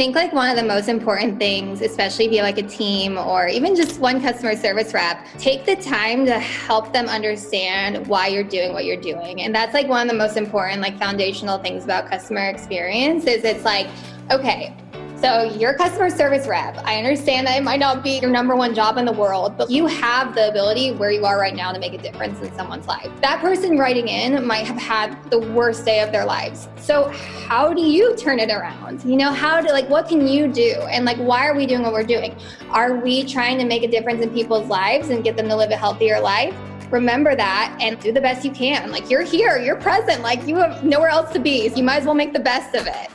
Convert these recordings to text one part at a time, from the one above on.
think like one of the most important things, especially if you like a team or even just one customer service rep, take the time to help them understand why you're doing what you're doing. And that's like one of the most important, like foundational things about customer experience is it's like, okay, so you're a customer service rep. I understand that it might not be your number one job in the world, but you have the ability where you are right now to make a difference in someone's life. That person writing in might have had the worst day of their lives. So how do you turn it around? You know, how to like what can you do? And like why are we doing what we're doing? Are we trying to make a difference in people's lives and get them to live a healthier life? remember that and do the best you can. Like you're here, you're present, like you have nowhere else to be. So you might as well make the best of it.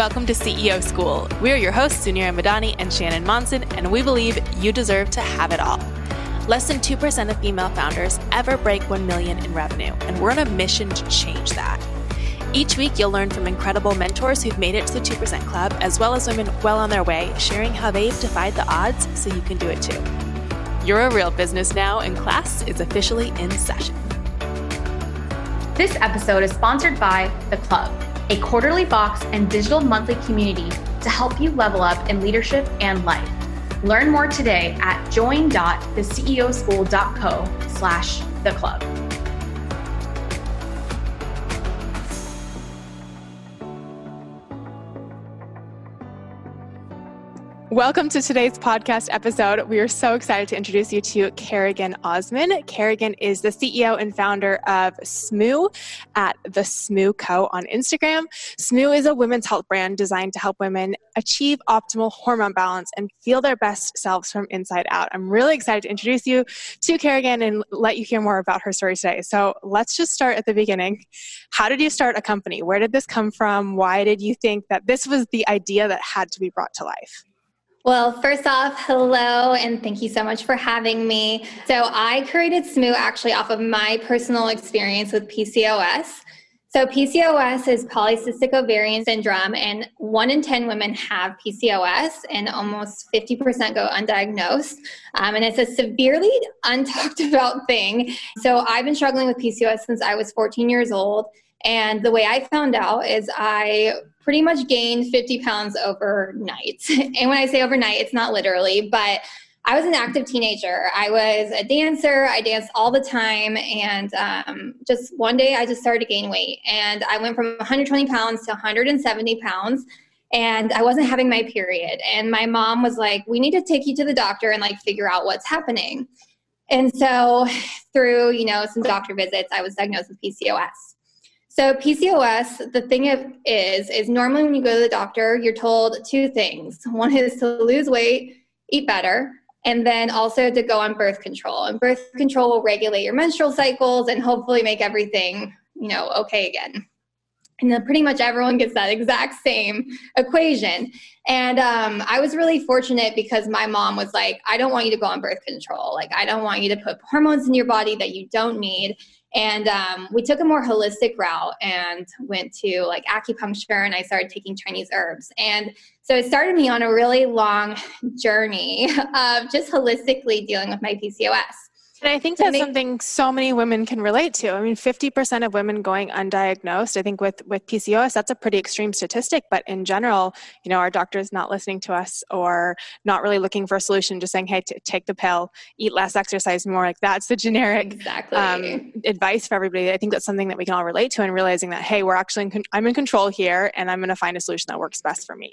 Welcome to CEO School. We are your hosts, Suneera Madhani and Shannon Monson, and we believe you deserve to have it all. Less than 2% of female founders ever break 1 million in revenue, and we're on a mission to change that. Each week, you'll learn from incredible mentors who've made it to the 2% Club, as well as women well on their way, sharing how they've defied the odds so you can do it too. You're a real business now, and class is officially in session. This episode is sponsored by The Club a quarterly box and digital monthly community to help you level up in leadership and life. Learn more today at join.theceoschool.co slash the club. Welcome to today's podcast episode. We are so excited to introduce you to Kerrigan Osman. Kerrigan is the CEO and founder of Smoo at the Smoo Co. on Instagram. Smoo is a women's health brand designed to help women achieve optimal hormone balance and feel their best selves from inside out. I'm really excited to introduce you to Kerrigan and let you hear more about her story today. So let's just start at the beginning. How did you start a company? Where did this come from? Why did you think that this was the idea that had to be brought to life? Well, first off, hello, and thank you so much for having me. So, I created Smoo actually off of my personal experience with PCOS. So, PCOS is polycystic ovarian syndrome, and one in 10 women have PCOS, and almost 50% go undiagnosed. Um, and it's a severely untalked about thing. So, I've been struggling with PCOS since I was 14 years old. And the way I found out is I pretty much gained 50 pounds overnight. and when I say overnight, it's not literally, but I was an active teenager. I was a dancer. I danced all the time. And um, just one day I just started to gain weight. And I went from 120 pounds to 170 pounds. And I wasn't having my period. And my mom was like, we need to take you to the doctor and like figure out what's happening. And so through, you know, some doctor visits, I was diagnosed with PCOS. So PCOS, the thing is, is normally when you go to the doctor, you're told two things. One is to lose weight, eat better, and then also to go on birth control. And birth control will regulate your menstrual cycles and hopefully make everything, you know, okay again. And then pretty much everyone gets that exact same equation. And um, I was really fortunate because my mom was like, I don't want you to go on birth control. Like, I don't want you to put hormones in your body that you don't need. And um, we took a more holistic route and went to like acupuncture and I started taking Chinese herbs. And so it started me on a really long journey of just holistically dealing with my PCOS. And I think that's something so many women can relate to. I mean, 50% of women going undiagnosed. I think with, with PCOS, that's a pretty extreme statistic. But in general, you know, our doctor's not listening to us or not really looking for a solution, just saying, hey, t- take the pill, eat less, exercise more. Like that's the generic exactly. um, advice for everybody. I think that's something that we can all relate to and realizing that, hey, we're actually, in con- I'm in control here and I'm going to find a solution that works best for me.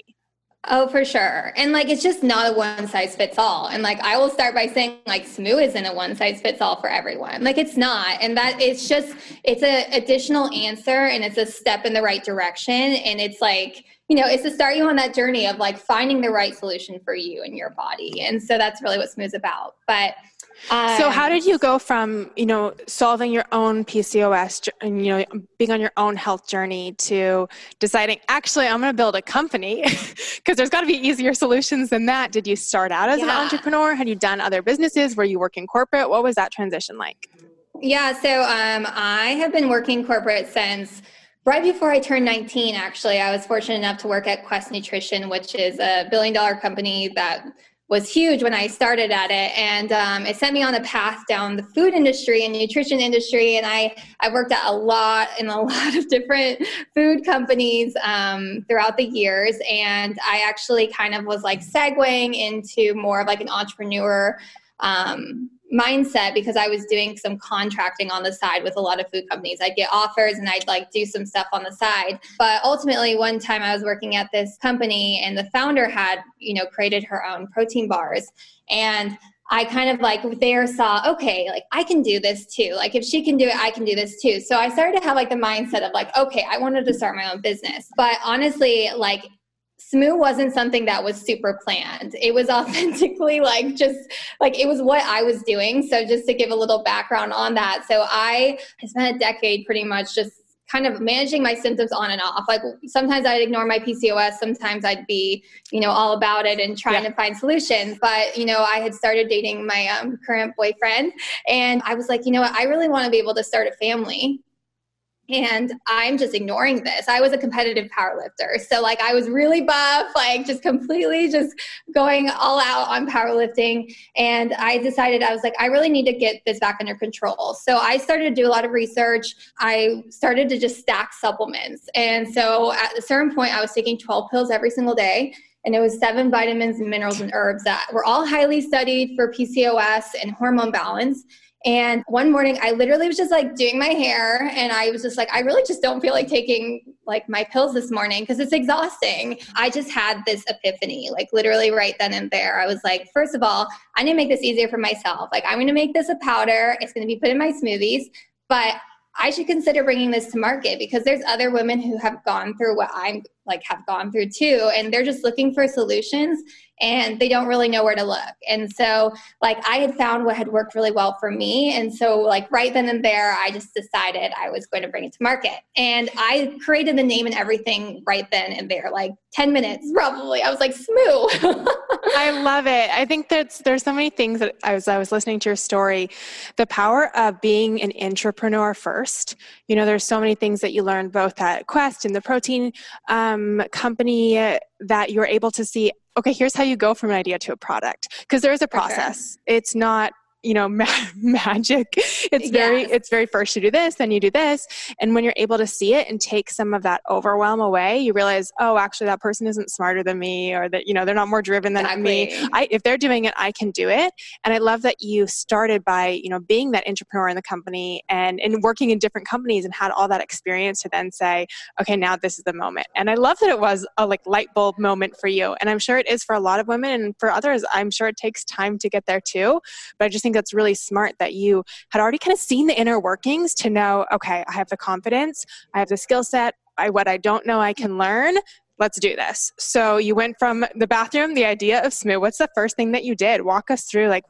Oh, for sure. And like, it's just not a one size fits all. And like, I will start by saying, like, Smoo isn't a one size fits all for everyone. Like, it's not. And that it's just, it's an additional answer and it's a step in the right direction. And it's like, you know, it's to start you on that journey of like finding the right solution for you and your body. And so that's really what Smoo's about. But so how did you go from you know solving your own PCOS and you know being on your own health journey to deciding actually I'm going to build a company because there's got to be easier solutions than that. Did you start out as yeah. an entrepreneur? Had you done other businesses? Were you working corporate? What was that transition like? Yeah, so um, I have been working corporate since right before I turned 19. Actually, I was fortunate enough to work at Quest Nutrition, which is a billion dollar company that was huge when I started at it, and um, it sent me on a path down the food industry and nutrition industry. And I I worked at a lot in a lot of different food companies um, throughout the years, and I actually kind of was like segueing into more of like an entrepreneur. Um, mindset because I was doing some contracting on the side with a lot of food companies. I'd get offers and I'd like do some stuff on the side. But ultimately one time I was working at this company and the founder had, you know, created her own protein bars and I kind of like there saw, okay, like I can do this too. Like if she can do it, I can do this too. So I started to have like the mindset of like, okay, I wanted to start my own business. But honestly, like Smoo wasn't something that was super planned. It was authentically like just like it was what I was doing. So just to give a little background on that. So I spent a decade pretty much just kind of managing my symptoms on and off. Like sometimes I'd ignore my PCOS, sometimes I'd be, you know, all about it and trying yeah. to find solutions. But, you know, I had started dating my um, current boyfriend and I was like, you know what, I really want to be able to start a family and I'm just ignoring this. I was a competitive powerlifter. So like I was really buff, like just completely just going all out on powerlifting and I decided I was like I really need to get this back under control. So I started to do a lot of research. I started to just stack supplements. And so at a certain point I was taking 12 pills every single day and it was seven vitamins and minerals and herbs that were all highly studied for PCOS and hormone balance. And one morning I literally was just like doing my hair and I was just like, I really just don't feel like taking like my pills this morning because it's exhausting. I just had this epiphany, like literally right then and there. I was like, first of all, I need to make this easier for myself. Like I'm going to make this a powder. It's going to be put in my smoothies, but I should consider bringing this to market because there's other women who have gone through what I'm like have gone through too and they're just looking for solutions and they don't really know where to look. And so, like, I had found what had worked really well for me. And so, like, right then and there, I just decided I was going to bring it to market. And I created the name and everything right then and there, like 10 minutes probably. I was like, Smoo. I love it. I think that's there's so many things that as I was listening to your story, the power of being an entrepreneur first. You know, there's so many things that you learn both at Quest and the protein um, Um, company that you're able to see okay, here's how you go from an idea to a product. Because there is a process. Sure. It's not you know ma- magic. It's very yes. it's very first you do this then you do this. And when you're able to see it and take some of that overwhelm away you realize oh actually that person isn't smarter than me or that you know they're not more driven than exactly. me I, if they're doing it i can do it. And i love that you started by you know being that entrepreneur in the company and and working in different companies and had all that experience to then say okay now this is the moment. And i love that it was a like light bulb moment for you. And i'm sure it is for a lot of women and for others. I'm sure it takes time to get there too. But i just think that's really smart that you had already kind of seen the inner workings to know, okay, I have the confidence, I have the skill set, I what I don't know I can learn. Let's do this. So you went from the bathroom, the idea of Smoo. What's the first thing that you did? Walk us through like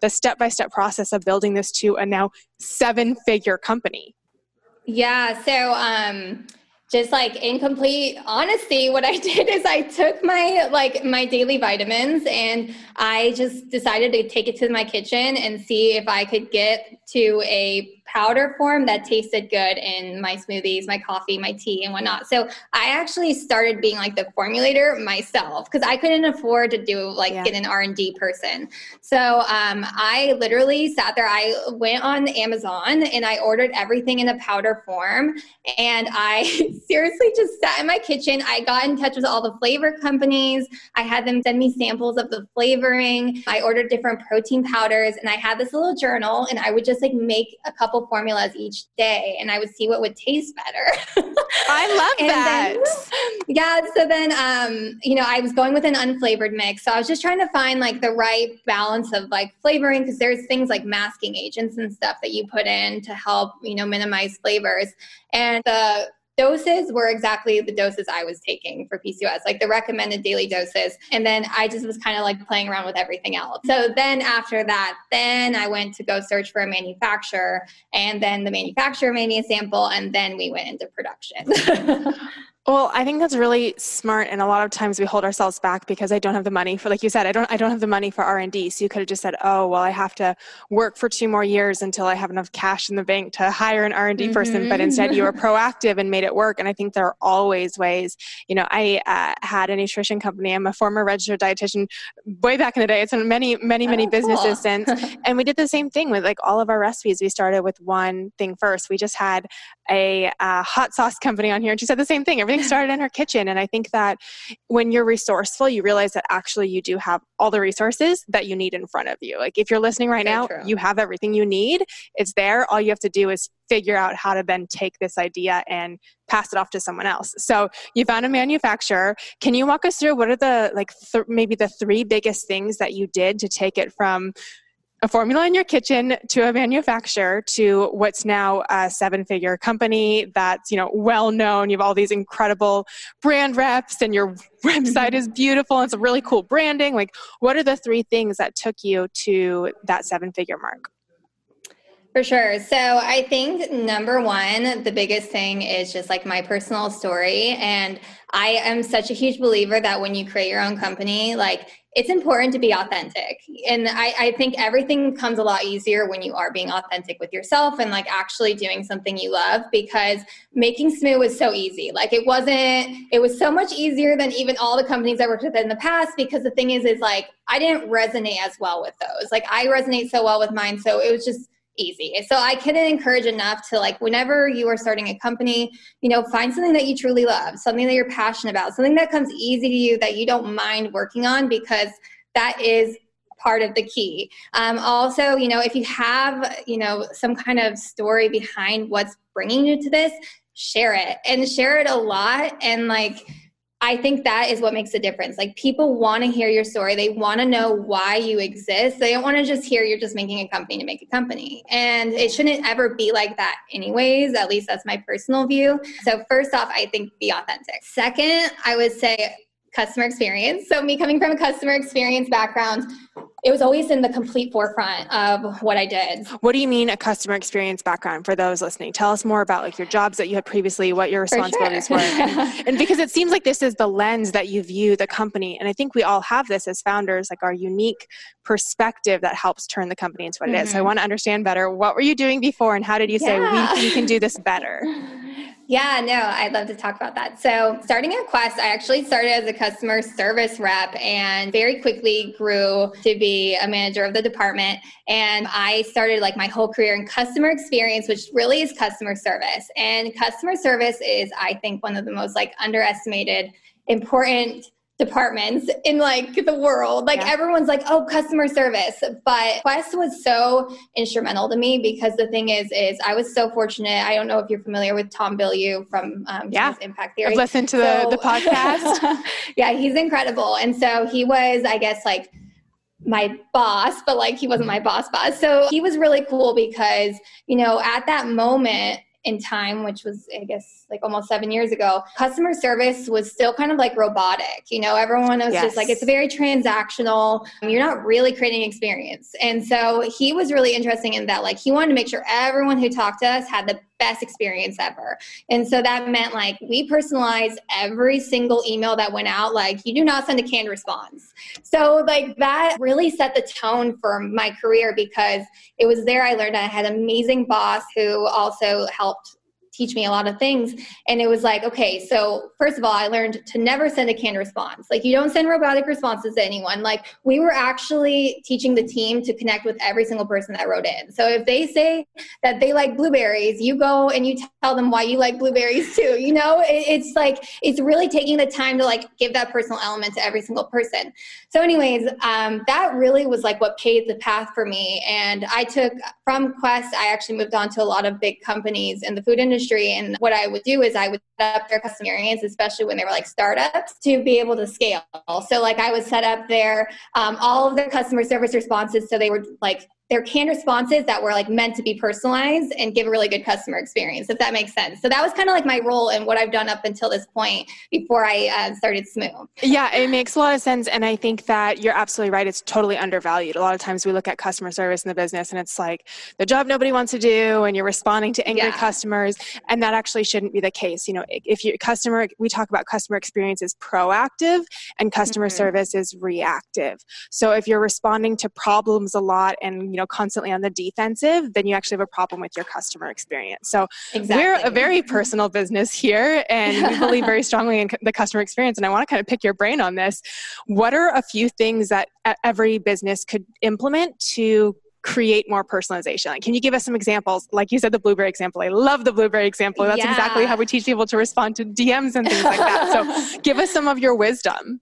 the step by step process of building this to a now seven figure company. Yeah. So um just like in complete honesty what i did is i took my like my daily vitamins and i just decided to take it to my kitchen and see if i could get to a powder form that tasted good in my smoothies, my coffee, my tea, and whatnot. So I actually started being like the formulator myself because I couldn't afford to do like yeah. get an R and D person. So um, I literally sat there. I went on Amazon and I ordered everything in a powder form, and I seriously just sat in my kitchen. I got in touch with all the flavor companies. I had them send me samples of the flavoring. I ordered different protein powders, and I had this little journal, and I would just like make a couple formulas each day and I would see what would taste better. I love that. Then, yeah. So then, um, you know, I was going with an unflavored mix. So I was just trying to find like the right balance of like flavoring because there's things like masking agents and stuff that you put in to help, you know, minimize flavors. And the doses were exactly the doses I was taking for PCOS, like the recommended daily doses. And then I just was kind of like playing around with everything else. So then after that, then I went to go search for a manufacturer. And then the manufacturer made me a sample. And then we went into production. Well, I think that's really smart, and a lot of times we hold ourselves back because I don't have the money for, like you said, I don't, I don't have the money for R and D. So you could have just said, "Oh, well, I have to work for two more years until I have enough cash in the bank to hire an R and D mm-hmm. person." But instead, you were proactive and made it work. And I think there are always ways. You know, I uh, had a nutrition company. I'm a former registered dietitian, way back in the day. It's in many, many, many oh, businesses cool. since, and we did the same thing with like all of our recipes. We started with one thing first. We just had a uh, hot sauce company on here, and she said the same thing. Everything started in her kitchen. And I think that when you're resourceful, you realize that actually you do have all the resources that you need in front of you. Like if you're listening right Very now, true. you have everything you need. It's there. All you have to do is figure out how to then take this idea and pass it off to someone else. So you found a manufacturer. Can you walk us through what are the like th- maybe the three biggest things that you did to take it from a formula in your kitchen to a manufacturer to what's now a seven figure company that's you know well known you have all these incredible brand reps and your website is beautiful it's a really cool branding like what are the three things that took you to that seven figure mark for sure. So I think number one, the biggest thing is just like my personal story. And I am such a huge believer that when you create your own company, like it's important to be authentic. And I, I, think everything comes a lot easier when you are being authentic with yourself and like actually doing something you love because making Smoo was so easy. Like it wasn't, it was so much easier than even all the companies I worked with in the past because the thing is, is like I didn't resonate as well with those. Like I resonate so well with mine. So it was just, easy. So I couldn't encourage enough to like whenever you are starting a company, you know, find something that you truly love, something that you're passionate about, something that comes easy to you that you don't mind working on because that is part of the key. Um, also, you know, if you have, you know, some kind of story behind what's bringing you to this, share it and share it a lot and like I think that is what makes a difference. Like people want to hear your story. They want to know why you exist. They don't want to just hear you're just making a company to make a company. And it shouldn't ever be like that anyways. At least that's my personal view. So first off, I think be authentic. Second, I would say customer experience. So me coming from a customer experience background, it was always in the complete forefront of what I did. What do you mean a customer experience background for those listening? Tell us more about like your jobs that you had previously, what your responsibilities sure. were. And, and, because it seems like this is the lens that you view the company. And I think we all have this as founders, like our unique perspective that helps turn the company into what mm-hmm. it is. So I mm-hmm. want to understand better what were you doing before and how did you yeah. say we, we can do this better? Yeah, no, I'd love to talk about that. So, starting at Quest, I actually started as a customer service rep and very quickly grew to be a manager of the department. And I started like my whole career in customer experience, which really is customer service. And customer service is, I think, one of the most like underestimated important departments in like the world. Like yeah. everyone's like, oh, customer service. But Quest was so instrumental to me because the thing is, is I was so fortunate. I don't know if you're familiar with Tom Bilyeu from um, yeah. Impact Theory. I've listened to so, the, the podcast. yeah, he's incredible. And so he was, I guess, like my boss, but like he wasn't my boss boss. So he was really cool because, you know, at that moment, in time, which was, I guess, like almost seven years ago, customer service was still kind of like robotic. You know, everyone was yes. just like, it's very transactional. You're not really creating experience. And so he was really interesting in that, like, he wanted to make sure everyone who talked to us had the best experience ever. And so that meant like we personalized every single email that went out. Like you do not send a canned response. So like that really set the tone for my career because it was there I learned I had an amazing boss who also helped teach me a lot of things. And it was like, okay, so first of all, I learned to never send a canned response. Like, you don't send robotic responses to anyone. Like, we were actually teaching the team to connect with every single person that wrote in. So if they say that they like blueberries, you go and you tell them why you like blueberries too. You know, it's like, it's really taking the time to like give that personal element to every single person. So, anyways, um, that really was like what paved the path for me. And I took from Quest, I actually moved on to a lot of big companies in the food industry industry. And what I would do is I would set up their customer experience, especially when they were like startups, to be able to scale. So like I would set up their um, all of their customer service responses so they were like they're canned responses that were like meant to be personalized and give a really good customer experience, if that makes sense. So that was kind of like my role and what I've done up until this point before I uh, started Smoo. Yeah, it makes a lot of sense. And I think that you're absolutely right. It's totally undervalued. A lot of times we look at customer service in the business and it's like the job nobody wants to do and you're responding to angry yeah. customers. And that actually shouldn't be the case. You know, if your customer, we talk about customer experience is proactive and customer mm-hmm. service is reactive. So if you're responding to problems a lot and, you know, constantly on the defensive, then you actually have a problem with your customer experience. So exactly. we're a very personal business here and we believe very strongly in the customer experience. And I want to kind of pick your brain on this. What are a few things that every business could implement to create more personalization? Like, can you give us some examples? Like you said, the blueberry example. I love the blueberry example. That's yeah. exactly how we teach people to respond to DMs and things like that. So give us some of your wisdom.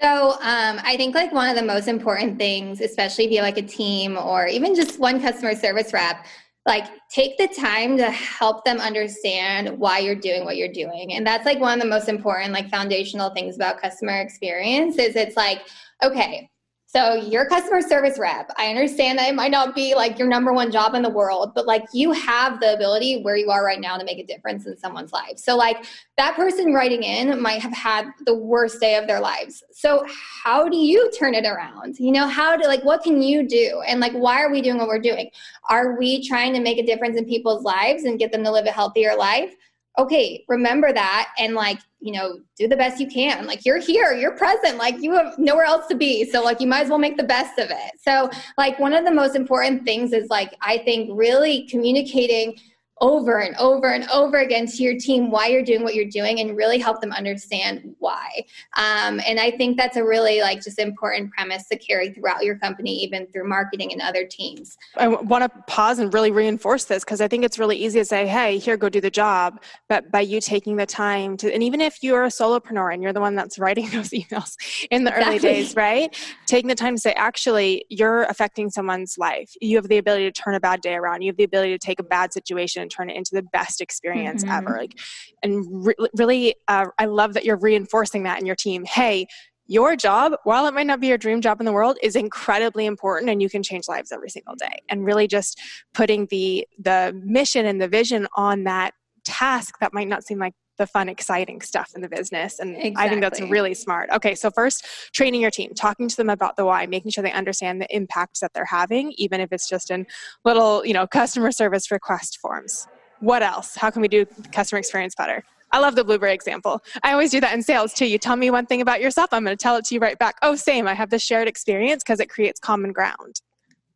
So um, I think like one of the most important things, especially if you're like a team or even just one customer service rep, like take the time to help them understand why you're doing what you're doing. And that's like one of the most important, like foundational things about customer experience is it's like, okay, so you're a customer service rep. I understand that it might not be like your number one job in the world, but like you have the ability where you are right now to make a difference in someone's life. So like that person writing in might have had the worst day of their lives. So how do you turn it around? You know, how to like what can you do? And like why are we doing what we're doing? Are we trying to make a difference in people's lives and get them to live a healthier life? Okay, remember that and like, you know, do the best you can. Like you're here, you're present, like you have nowhere else to be. So like you might as well make the best of it. So like one of the most important things is like I think really communicating over and over and over again to your team why you're doing what you're doing and really help them understand why. Um, and i think that's a really like just important premise to carry throughout your company even through marketing and other teams. I want to pause and really reinforce this because i think it's really easy to say hey here go do the job but by you taking the time to and even if you're a solopreneur and you're the one that's writing those emails in the exactly. early days right? Taking the time to say actually you're affecting someone's life. You have the ability to turn a bad day around. You have the ability to take a bad situation and turn it into the best experience mm-hmm. ever like and re- really uh, i love that you're reinforcing that in your team hey your job while it might not be your dream job in the world is incredibly important and you can change lives every single day and really just putting the the mission and the vision on that task that might not seem like the fun, exciting stuff in the business. And exactly. I think that's really smart. Okay, so first, training your team, talking to them about the why, making sure they understand the impacts that they're having, even if it's just in little, you know, customer service request forms. What else? How can we do customer experience better? I love the blueberry example. I always do that in sales too. You tell me one thing about yourself, I'm going to tell it to you right back. Oh, same. I have this shared experience because it creates common ground.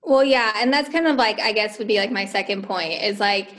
Well, yeah. And that's kind of like, I guess, would be like my second point is like,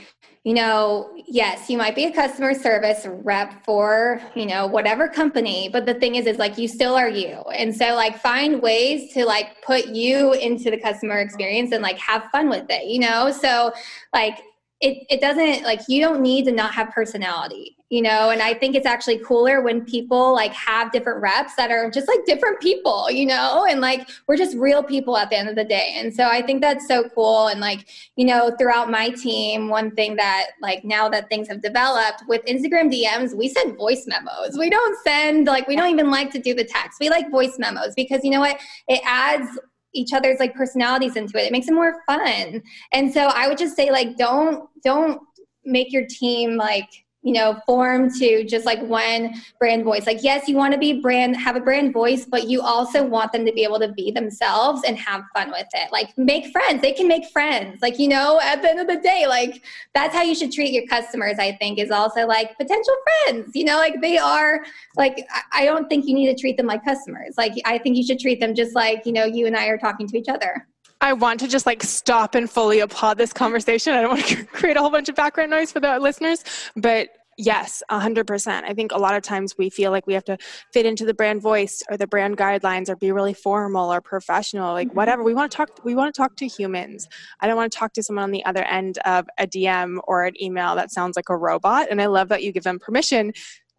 you know, yes, you might be a customer service rep for, you know, whatever company, but the thing is is like you still are you. And so like find ways to like put you into the customer experience and like have fun with it, you know? So like it, it doesn't like you don't need to not have personality you know? And i think it's actually cooler when people like have different reps that are just like different people you know? And like we're just real people at the end of the day. And so i think that's so cool. And like you know throughout my team one thing that like now that things have developed with instagram dms we send voice memos. We don't send like we don't even like to do the text. We like voice memos because you know what? It adds each other's like personalities into it. It makes it more fun. And so i would just say like don't don't make your team like you know form to just like one brand voice. Like yes you want to be brand have a brand voice but you also want them to be able to be themselves and have fun with it. Like make friends. They can make friends. Like you know at the end of the day like that's how you should treat your customers i think is also like potential friends. You know like they are like i don't think you need to treat them like customers. Like i think you should treat them just like you know you and i are talking to each other I want to just like stop and fully applaud this conversation. I don't want to create a whole bunch of background noise for the listeners, but Yes, 100%. I think a lot of times we feel like we have to fit into the brand voice or the brand guidelines or be really formal or professional, like mm-hmm. whatever. We want to talk we want to talk to humans. I don't want to talk to someone on the other end of a DM or an email that sounds like a robot, and I love that you give them permission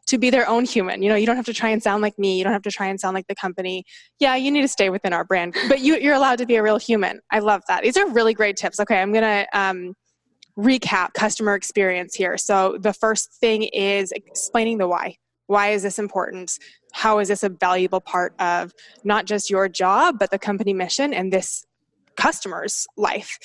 to be their own human. You know, you don't have to try and sound like me. You don't have to try and sound like the company. Yeah, you need to stay within our brand, but you, you're allowed to be a real human. I love that. These are really great tips. Okay, I'm gonna um, recap customer experience here. So the first thing is explaining the why. Why is this important? How is this a valuable part of not just your job, but the company mission and this customer's life.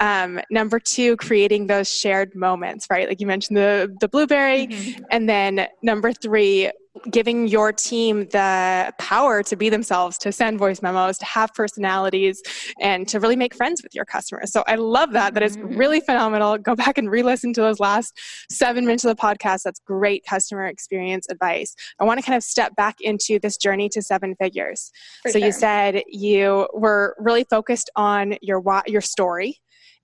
Um, number two, creating those shared moments, right? Like you mentioned the the blueberry, mm-hmm. and then number three, giving your team the power to be themselves, to send voice memos, to have personalities, and to really make friends with your customers. So I love that. That is mm-hmm. really phenomenal. Go back and re listen to those last seven minutes of the podcast. That's great customer experience advice. I want to kind of step back into this journey to seven figures. For so sure. you said you were really focused on your your story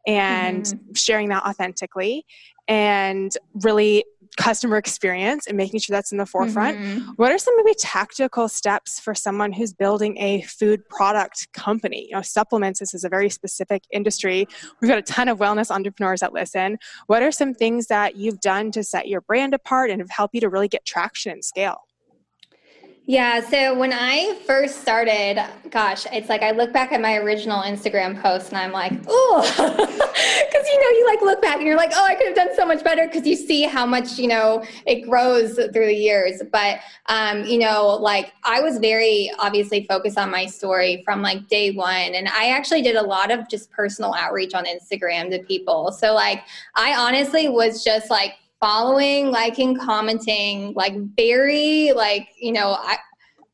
and mm-hmm. sharing that authentically and really customer experience and making sure that's in the forefront. Mm-hmm. What are some maybe tactical steps for someone who's building a food product company? You know, supplements, this is a very specific industry. We've got a ton of wellness entrepreneurs that listen. What are some things that you've done to set your brand apart and have helped you to really get traction and scale? Yeah, so when I first started, gosh, it's like I look back at my original Instagram post and I'm like, oh, because you know, you like look back and you're like, oh, I could have done so much better because you see how much, you know, it grows through the years. But, um, you know, like I was very obviously focused on my story from like day one. And I actually did a lot of just personal outreach on Instagram to people. So, like, I honestly was just like, following, liking, commenting, like very like, you know, I,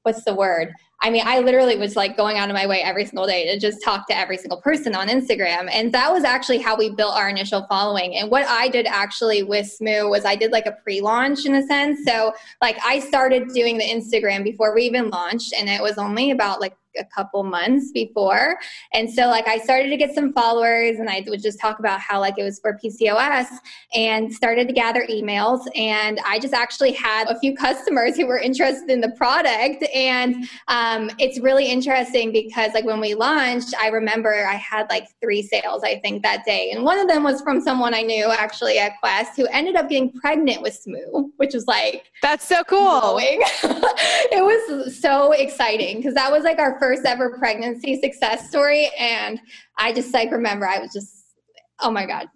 what's the word? I mean, I literally was like going out of my way every single day to just talk to every single person on Instagram. And that was actually how we built our initial following. And what I did actually with Smoo was I did like a pre launch in a sense. So, like, I started doing the Instagram before we even launched, and it was only about like a couple months before. And so like I started to get some followers and I would just talk about how like it was for PCOS and started to gather emails. And I just actually had a few customers who were interested in the product. And um, it's really interesting because like when we launched, I remember I had like three sales, I think that day. And one of them was from someone I knew actually at Quest who ended up getting pregnant with Smoo, which was like, that's so cool. it was so exciting because that was like our first ever pregnancy success story. And I just like remember I was just, oh my God,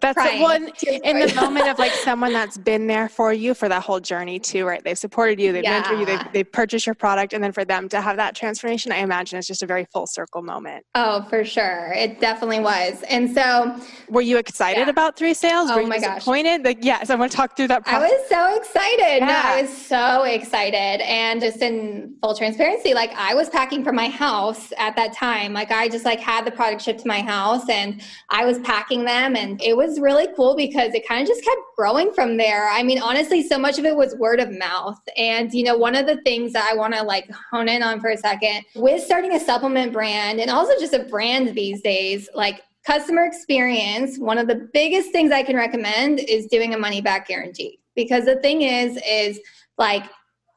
that's crying. one in the moment of like someone that's been there for you for that whole journey too, right? They've supported you, they've yeah. mentored you, they've, they've purchased your product, and then for them to have that transformation, I imagine it's just a very full circle moment. Oh, for sure, it definitely was. And so, were you excited yeah. about three sales? Oh were you my disappointed? Gosh. Like, yes, I want to talk through that. Process. I was so excited. Yeah. No, I was so excited, and just in full transparency, like I was packing for my house at that time. Like I just like had the product shipped to my house, and I was packing them, and it was really cool because it kind of just kept growing from there. I mean, honestly, so much of it was word of mouth. And, you know, one of the things that I want to like hone in on for a second with starting a supplement brand and also just a brand these days, like customer experience, one of the biggest things I can recommend is doing a money back guarantee. Because the thing is, is like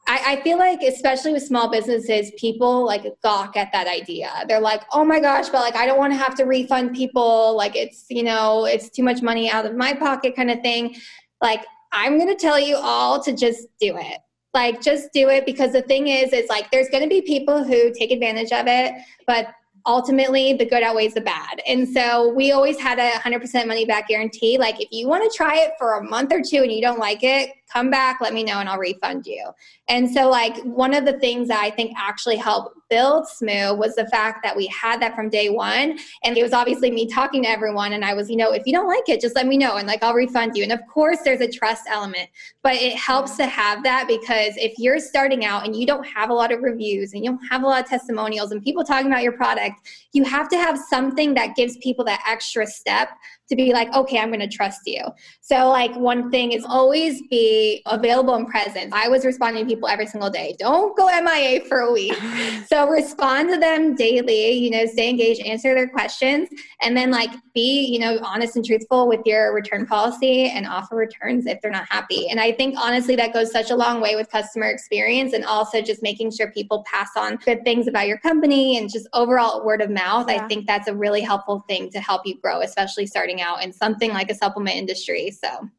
I, I, feel like especially with small businesses people like gawk at that idea they're like oh my gosh but like i don't want to have to refund people like it's you know it's too much money out of my pocket kind of thing like i'm going to tell you all to just do it like just do it because the thing is it's like there's going to be people who take advantage of it but ultimately the good outweighs the bad. And so we always had a 100% money back guarantee. Like if you want to try it for a month or two and you don't like it, come back, let me know and I'll refund you. And so like one of the things that I think actually helped build Smoo was the fact that we had that from day one. And it was obviously me talking to everyone. And I was, you know, if you don't like it, just let me know and like I'll refund you. And of course, there's a trust element, but it helps to have that because if you're starting out and you don't have a lot of reviews and you don't have a lot of testimonials and people talking about your product, you have to have something that gives people that extra step to be like, okay, I'm going to trust you. So, like, one thing is always be available and present. I was responding to people every single day. Don't go MIA for a week. so, respond to them daily, you know, stay engaged, answer their questions, and then, like, be, you know, honest and truthful with your return policy and offer returns if they're not happy. And I think, honestly, that goes such a long way with customer experience and also just making sure people pass on good things about your company and just overall word of mouth. Yeah. I think that's a really helpful thing to help you grow, especially starting out in something like a supplement industry. So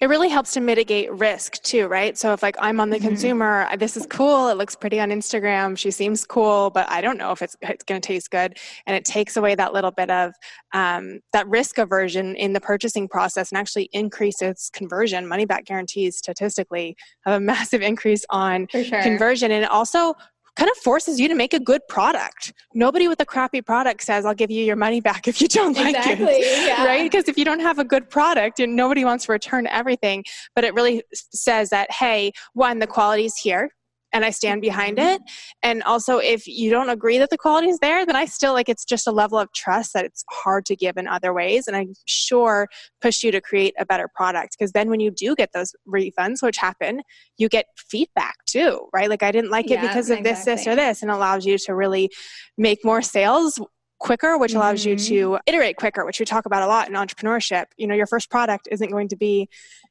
it really helps to mitigate risk too, right? So if like I'm on the mm-hmm. consumer, this is cool, it looks pretty on Instagram, she seems cool, but I don't know if it's, it's going to taste good. And it takes away that little bit of um, that risk aversion in the purchasing process and actually increases conversion. Money back guarantees statistically have a massive increase on sure. conversion. And also kind of forces you to make a good product. Nobody with a crappy product says, I'll give you your money back if you don't exactly, like it. Yeah. Right? Because if you don't have a good product, nobody wants to return everything. But it really says that, hey, one, the quality's here and I stand behind mm-hmm. it. And also, if you don't agree that the quality is there, then I still like it's just a level of trust that it's hard to give in other ways. And I'm sure push you to create a better product because then when you do get those refunds, which happen, you get feedback too, right? Like, I didn't like it yeah, because of exactly. this, this, or this, and allows you to really make more sales quicker which allows mm-hmm. you to iterate quicker which we talk about a lot in entrepreneurship. You know your first product isn't going to be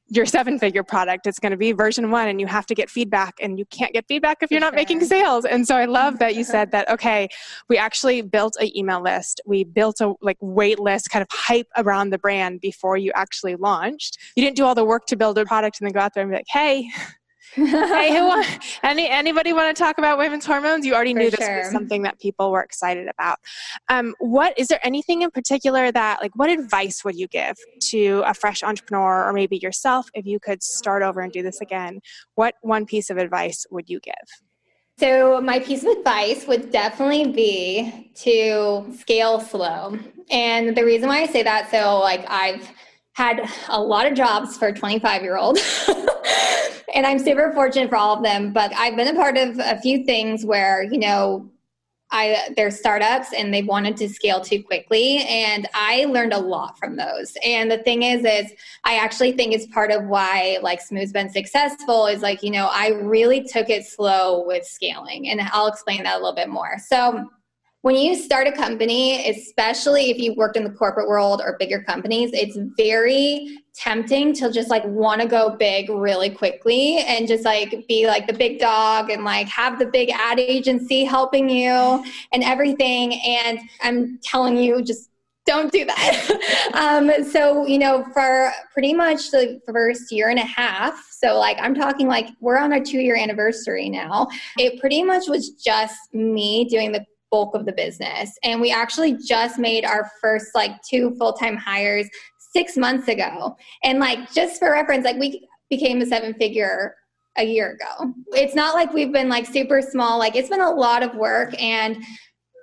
your seven figure product. It's going to be version one and you have to get feedback and you can't get feedback if you're not sure. making sales. And so i love that you said that okay we actually built an email list. We built a like wait list kind of hype around the brand before you actually launched. You didn't do all the work to build a product and then go out there and be like hey hey, who want, any anybody want to talk about women's hormones? You already For knew this sure. was something that people were excited about. Um, what is there anything in particular that like what advice would you give to a fresh entrepreneur or maybe yourself if you could start over and do this again? What one piece of advice would you give? So, my piece of advice would definitely be to scale slow. And the reason why I say that, so like I've had a lot of jobs for a 25 year old. and I'm super fortunate for all of them, but I've been a part of a few things where, you know, I they're startups and they wanted to scale too quickly and I learned a lot from those. And the thing is is I actually think it's part of why like Smoo's been successful is like, you know, I really took it slow with scaling and I'll explain that a little bit more. So when you start a company, especially if you've worked in the corporate world or bigger companies, it's very tempting to just like want to go big really quickly and just like be like the big dog and like have the big ad agency helping you and everything. And I'm telling you, just don't do that. um, so, you know, for pretty much the first year and a half, so like I'm talking like we're on our two year anniversary now, it pretty much was just me doing the bulk of the business. And we actually just made our first like two full time hires six months ago. And like just for reference, like we became a seven figure a year ago. It's not like we've been like super small, like it's been a lot of work and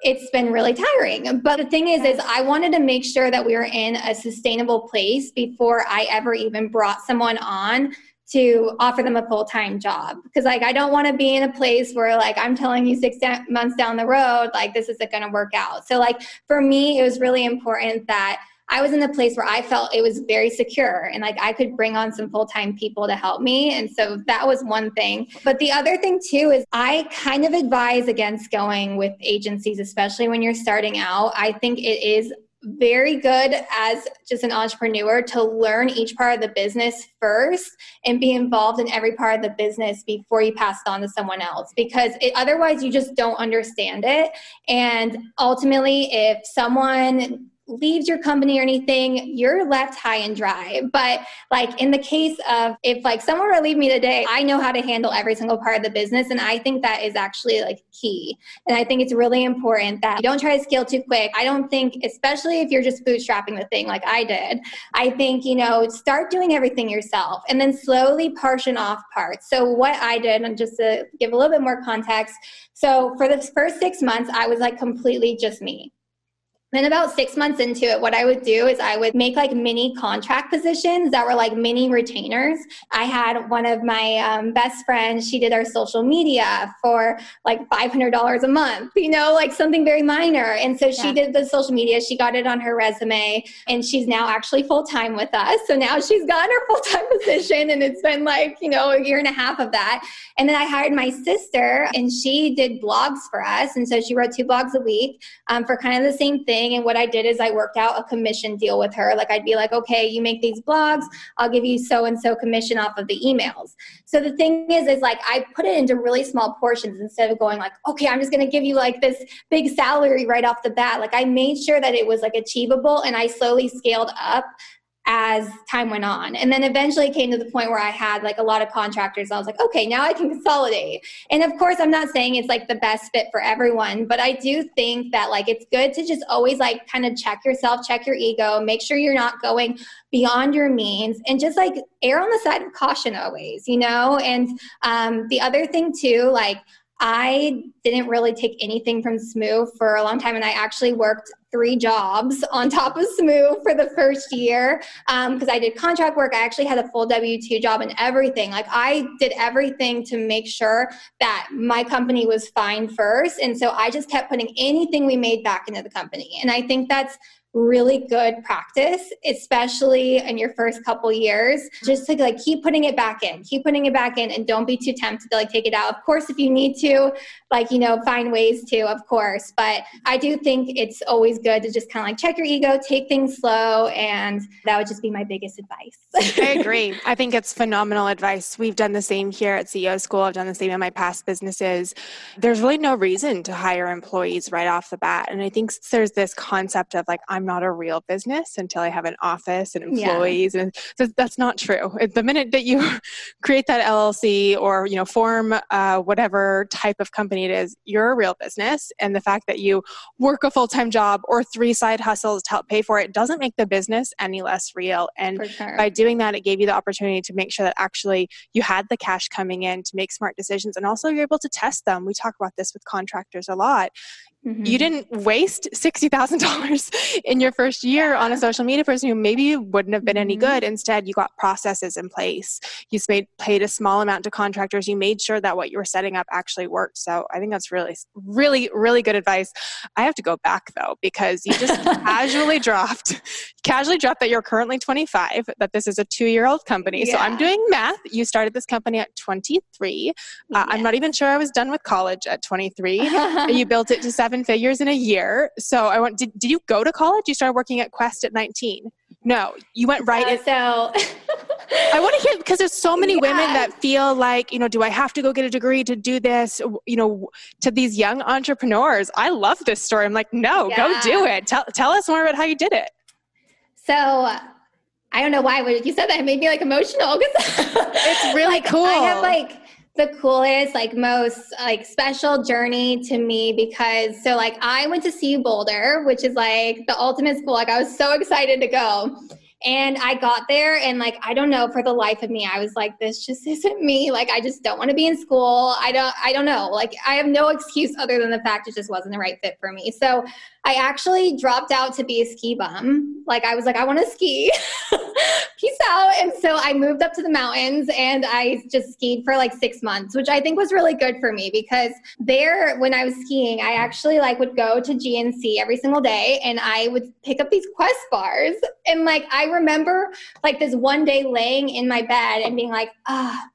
it's been really tiring. But the thing is, is I wanted to make sure that we were in a sustainable place before I ever even brought someone on to offer them a full-time job. Because like i don't want to be in a place where like i'm telling you six months down the road like this isn't going to work out. So like for me it was really important that i was in a place where i felt it was very secure and like i could bring on some full-time people to help me and so that was one thing. But the other thing too is i kind of advise against going with agencies especially when you're starting out. I think it is very good as just an entrepreneur to learn each part of the business first and be involved in every part of the business before you pass it on to someone else. Because it, otherwise you just don't understand it. And ultimately if someone leaves your company or anything, you're left high and dry. But like in the case of if like someone were to leave me today, I know how to handle every single part of the business. And I think that is actually like key. And I think it's really important that you don't try to scale too quick. I don't think, especially if you're just bootstrapping the thing like I did, I think, you know, start doing everything yourself and then slowly portion off parts. So what I did, and just to give a little bit more context, so for the first six months, I was like completely just me. Then about six months into it, what I would do is I would make like mini contract positions that were like mini retainers. I had one of my um, best friends, she did our social media for like $500 a month, you know, like something very minor. And so she yeah. did the social media, she got it on her resume, and she's now actually full time with us. So now she's got her full time position, and it's been like, you know, a year and a half of that. And then I hired my sister, and she did blogs for us. And so she wrote two blogs a week um, for kind of the same thing thing. And what I did is I worked out a commission deal with her. Like I'd be like, okay, you make these blogs, I'll give you so and so commission off of the emails. So the thing is, is like I put it into really small portions instead of going like, okay, I'm just gonna give you like this big salary right off the bat. Like I made sure that it was like achievable and I slowly scaled up as time went on. And then eventually came to the point where I had like a lot of contractors. I was like, okay, now I can consolidate. And of course, I'm not saying it's like the best fit for everyone, but I do think that like it's good to just always like kind of check yourself, check your ego, make sure you're not going beyond your means and just like err on the side of caution always, you know? And um, the other thing too, like, I didn't really take anything from SMOO for a long time, and I actually worked three jobs on top of SMOO for the first year because um, I did contract work. I actually had a full W 2 job and everything. Like, I did everything to make sure that my company was fine first. And so I just kept putting anything we made back into the company. And I think that's really good practice, especially in your first couple years. Just to like keep putting it back in, keep putting it back in, and don't be too tempted to like take it out. Of course, if you need to, like you know, find ways to, of course. But I do think it's always good to just kind of like check your ego, take things slow, and that would just be my biggest advice. I agree. I think it's phenomenal advice. We've done the same here at CEO School. I've done the same in my past businesses. There's really no reason to hire employees right off the bat, and I think there's this concept of like I'm I'm not a real business until I have an office and employees. Yeah. And so that's not true. The minute that you create that LLC or, you know, form uh, whatever type of company it is, you're a real business. And the fact that you work a full-time job or three side hustles to help pay for it doesn't make the business any less real. And sure. by doing that, it gave you the opportunity to make sure that actually you had the cash coming in to make smart decisions. And also you're able to test them. We talk about this with contractors a lot. Mm-hmm. You didn't waste $60,000 in your first year on a social media person who maybe wouldn't have been any good. Mm-hmm. Instead, you got processes in place. You made, paid a small amount to contractors. You made sure that what you were setting up actually worked. So I think that's really, really, really good advice. I have to go back though, because you just casually dropped, casually dropped that you're currently 25, that this is a two year old company. Yeah. So I'm doing math. You started this company at 23. Uh, yeah. I'm not even sure I was done with college at 23. you built it to seven seven figures in a year. So I want. Did, did you go to college? You started working at Quest at 19. No, you went right. Uh, so I want to hear because there's so many women that feel like you know, do I have to go get a degree to do this? You know, to these young entrepreneurs, I love this story. I'm like, no, yeah. go do it. Tell tell us more about how you did it. So I don't know why when you said that it made me like emotional because it's really like, cool. I have like the coolest, like most like special journey to me because so like I went to CU Boulder, which is like the ultimate school. Like I was so excited to go. And I got there and like I don't know for the life of me I was like this just isn't me like I just don't want to be in school. I don't I don't know. Like I have no excuse other than the fact it just wasn't the right fit for me. So I actually dropped out to be a ski bum. Like I was like, I want to ski. Peace out. And so I moved up to the mountains and I just skied for like six months, which I think was really good for me because there, when I was skiing, I actually like would go to GNC every single day and I would pick up these Quest bars. And like I remember like this one day laying in my bed and being like, ah,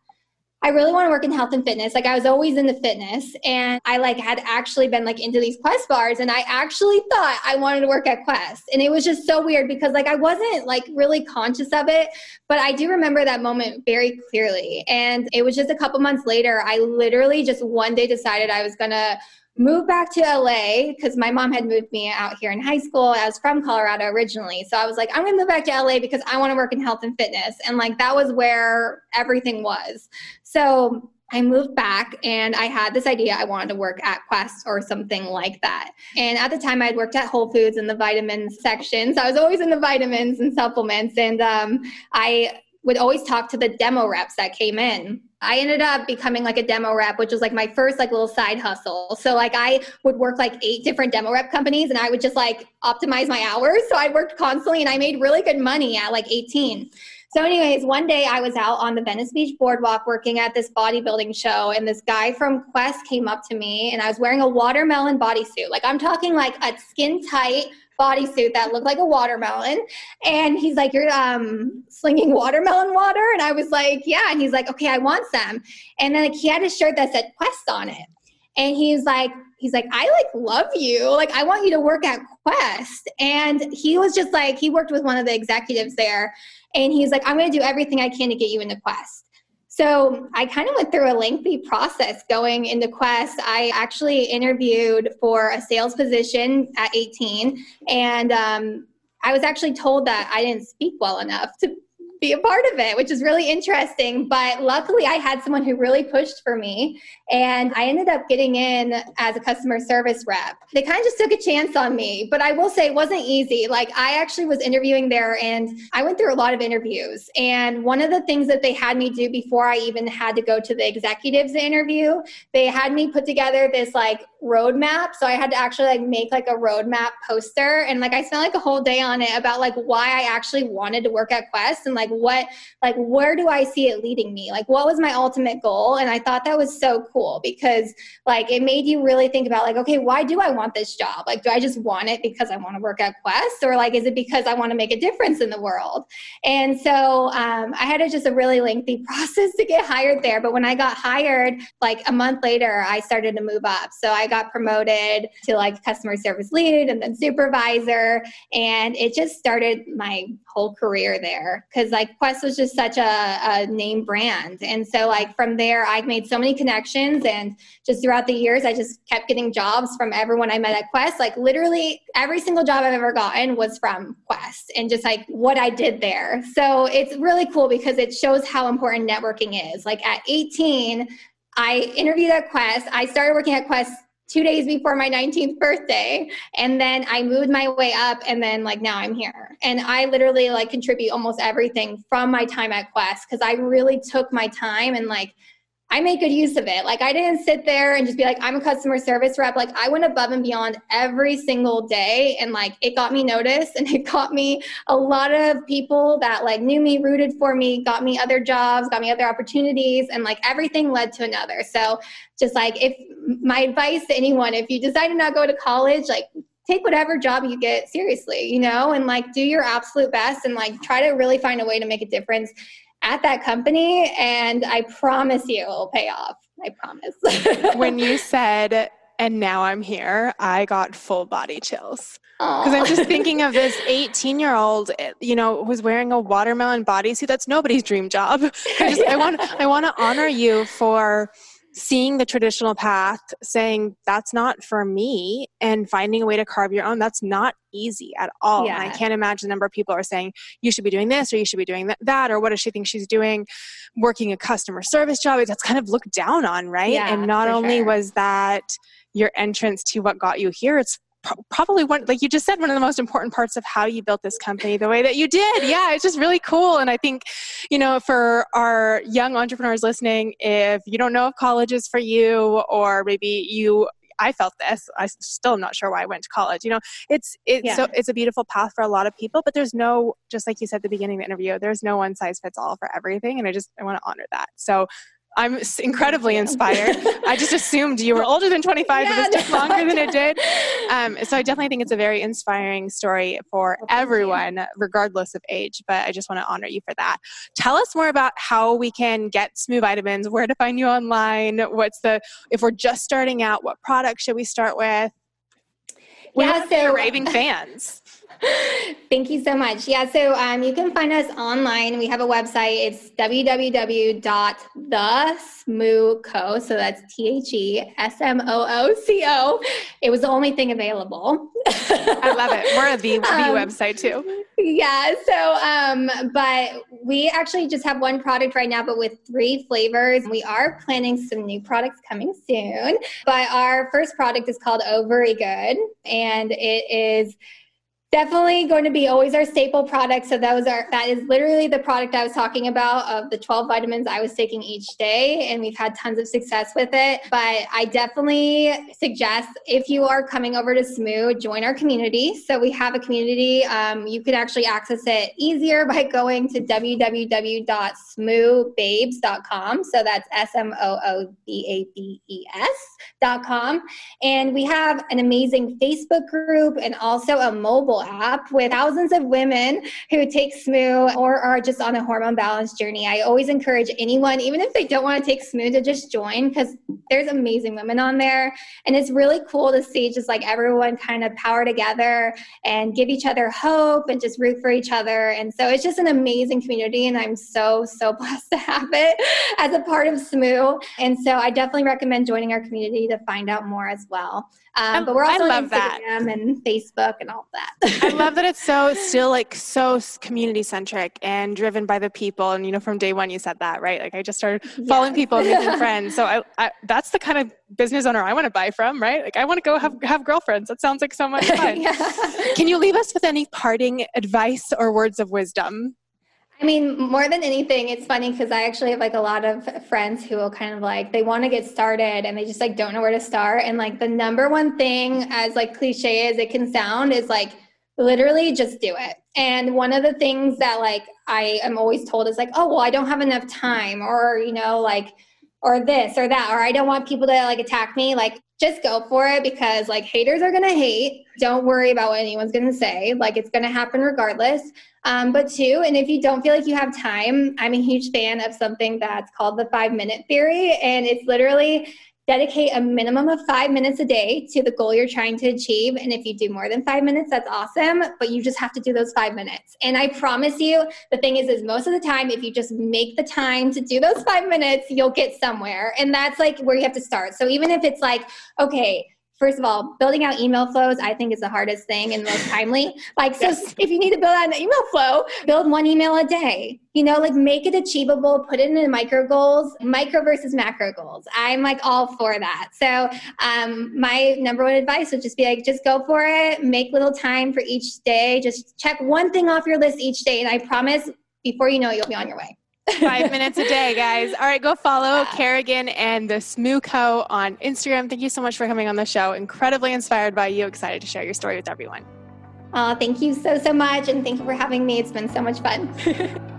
I really want to work in health and fitness. Like I was always into fitness and I like had actually been like into these Quest bars and I actually thought I wanted to work at Quest. And it was just so weird because like I wasn't like really conscious of it, but I do remember that moment very clearly. And it was just a couple months later, I literally just one day decided I was going to moved back to LA because my mom had moved me out here in high school. I was from Colorado originally. So I was like, I'm going to move back to LA because I want to work in health and fitness. And like that was where everything was. So I moved back and I had this idea I wanted to work at Quest or something like that. And at the time, I had worked at Whole Foods in the vitamins section. So I was always in the vitamins and supplements. And um, I would always talk to the demo reps that came in I ended up becoming like a demo rep, which was like my first like little side hustle. So like I would work like eight different demo rep companies and I would just like optimize my hours. So I worked constantly and I made really good money at like 18. So, anyways, one day I was out on the Venice Beach boardwalk working at this bodybuilding show, and this guy from Quest came up to me, and I was wearing a watermelon bodysuit. Like, I'm talking like a skin tight bodysuit that looked like a watermelon. And he's like, You're um, slinging watermelon water? And I was like, Yeah. And he's like, Okay, I want some. And then like, he had a shirt that said Quest on it. And he's like, he's like, I like love you. Like, I want you to work at Quest. And he was just like, he worked with one of the executives there. And he's like, I'm going to do everything I can to get you into Quest. So I kind of went through a lengthy process going into Quest. I actually interviewed for a sales position at 18, and um, I was actually told that I didn't speak well enough to be a part of it, which is really interesting. But luckily, I had someone who really pushed for me, and I ended up getting in as a customer service rep. They kind of just took a chance on me, but I will say it wasn't easy. Like, I actually was interviewing there, and I went through a lot of interviews. And one of the things that they had me do before I even had to go to the executives interview, they had me put together this like roadmap. So I had to actually like make like a roadmap poster, and like I spent like a whole day on it about like why I actually wanted to work at Quest and like what like where do I see it leading me? Like what was my ultimate goal? And I thought that was so cool because like it made you really think about like okay, why do I want this job? Like do I just want it because I want to work at Quest or like is it because I want to make a difference in the world? And so um, I had a, just a really lengthy process to get hired there, but when I got hired like a month later, I started to move up. So I got promoted to like customer service lead and then supervisor and it just started my whole career there because like Quest was just such a, a, name brand. And so like from there, I made so many connections and just throughout the years, I just kept getting jobs from everyone I met at Quest. Like literally every single job I've ever gotten was from Quest and just like what I did there. So it's really cool because it shows how important networking is. Like at 18, I interviewed at Quest. I started working at Quest two days before my 19th birthday and then i moved my way up and then like now i'm here. And i literally like contribute almost everything from my time at quest because i really took my time and like I made good use of it. Like I didn't sit there and just be like, I'm a customer service rep. Like I went above and beyond every single day and like it got me noticed and it got me a lot of people that like knew me, rooted for me, got me other jobs, got me other opportunities and like everything led to another. So just like if my advice to anyone, if you decide to not go to college, like take whatever job you get seriously, you know, and like do your absolute best and like try to really find a way to make a difference at that company and I promise you it will pay off. I promise. when you said, and now I'm here, I got full body chills. Because I'm just thinking of this 18 year old, you know, who's wearing a watermelon bodysuit. That's nobody's dream job. I, just, yeah. I want, I want to honor you for seeing the traditional path, saying that's not for me, and finding a way to carve your own, that's not easy at all. Yeah. I can't imagine the number of people are saying, you should be doing this or you should be doing that, or what does she think she's doing? Working a customer service job, that's kind of looked down on, right? Yeah, and not only sure. was that your entrance to what got you here, it's probably one like you just said one of the most important parts of how you built this company the way that you did yeah it's just really cool and i think you know for our young entrepreneurs listening if you don't know if college is for you or maybe you I felt this. I still am not sure why I went to college. You know, it's it's yeah. so it's a beautiful path for a lot of people, but there's no just like you said at the beginning of the interview, there's no one size fits all for everything, and I just I want to honor that. So I'm incredibly inspired. I just assumed you were older than 25, yeah, but this took longer than it did. Um, so I definitely think it's a very inspiring story for well, everyone, regardless of age. But I just want to honor you for that. Tell us more about how we can get Smoo Vitamins, where to find you online. What's the, if we're just starting out, what product should we start with? We yeah, so raving fans. Thank you so much. Yeah, so um, you can find us online. We have a website. It's www.thesmooco. So that's T H E S M O O C O. It was the only thing available. I love it. We're a the, the um, website too. Yeah. So, um, but we actually just have one product right now, but with three flavors. We are planning some new products coming soon. But our first product is called Ovary Good, and it is definitely going to be always our staple product. So that was our that is literally the product i was talking about of the 12 vitamins i was taking each day and we've had tons of success with it. But i definitely suggest if you are coming over to smoo join our community. So we have a community um, you can actually access it easier by going to www.smoobabes.com so that's s-m-o-o-b-a-b-e-s dot com. And we have an amazing facebook group and also a mobile app with thousands of women who take Smoo or are just on a hormone balance journey. I always encourage anyone, even if they don't want to take Smoo, to just join because there's amazing women on there. And it's really cool to see just like everyone kind of power together and give each other hope and just root for each other. And so it's just an amazing community. And I'm so, so blessed to have it as a part of Smoo. And so I definitely recommend joining our community to find out more as well. Um, but we're also on Instagram that. and Facebook and all that. I love that it's so still like so community centric and driven by the people. And you know, from day one, you said that, right? Like I just started following people and making friends. So I, I, that's the kind of business owner I want to buy from, right? Like I want to go have have girlfriends. That sounds like so much fun. yeah. Can you leave us with any parting advice or words of wisdom? I mean, more than anything, it's funny because I actually have like a lot of friends who will kind of like they want to get started and they just like don't know where to start. And like the number one thing, as like cliche as it can sound, is like literally just do it. And one of the things that like I am always told is like, oh well, I don't have enough time, or you know, like or this or that, or I don't want people to like attack me. Like, just go for it because like haters are gonna hate. Don't worry about what anyone's gonna say. Like, it's gonna happen regardless. Um, but two, and if you don't feel like you have time, I'm a huge fan of something that's called the five minute theory. And it's literally dedicate a minimum of five minutes a day to the goal you're trying to achieve. And if you do more than five minutes, that's awesome. But you just have to do those five minutes. And I promise you, the thing is, is most of the time, if you just make the time to do those five minutes, you'll get somewhere. And that's like where you have to start. So even if it's like, okay, first of all, building out email flows, I think is the hardest thing and most timely. Like, so yes. if you need to build out an email flow, build one email a day. You know, like make it achievable, put it in micro goals, micro versus macro goals. I'm like all for that. So, um, my number one advice would just be like, just go for it, make little time for each day, just check one thing off your list each day. And I promise before you know it, you'll be on your way. Five minutes a day, guys. All right, go follow Kerrigan and the Smoo Co on Instagram. Thank you so much for coming on the show. Incredibly inspired by you. Excited to share your story with everyone. Oh, thank you so, so much. And thank you for having me. It's been so much fun.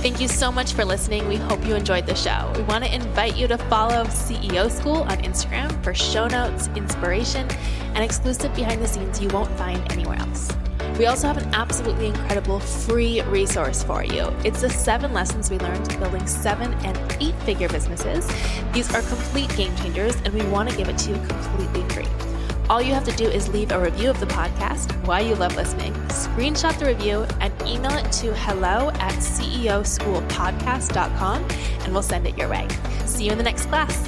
Thank you so much for listening. We hope you enjoyed the show. We want to invite you to follow CEO School on Instagram for show notes, inspiration, and exclusive behind the scenes you won't find anywhere else. We also have an absolutely incredible free resource for you. It's the seven lessons we learned building seven and eight figure businesses. These are complete game changers, and we want to give it to you completely free. All you have to do is leave a review of the podcast, why you love listening, screenshot the review, and email it to hello at ceoschoolpodcast.com, and we'll send it your way. See you in the next class.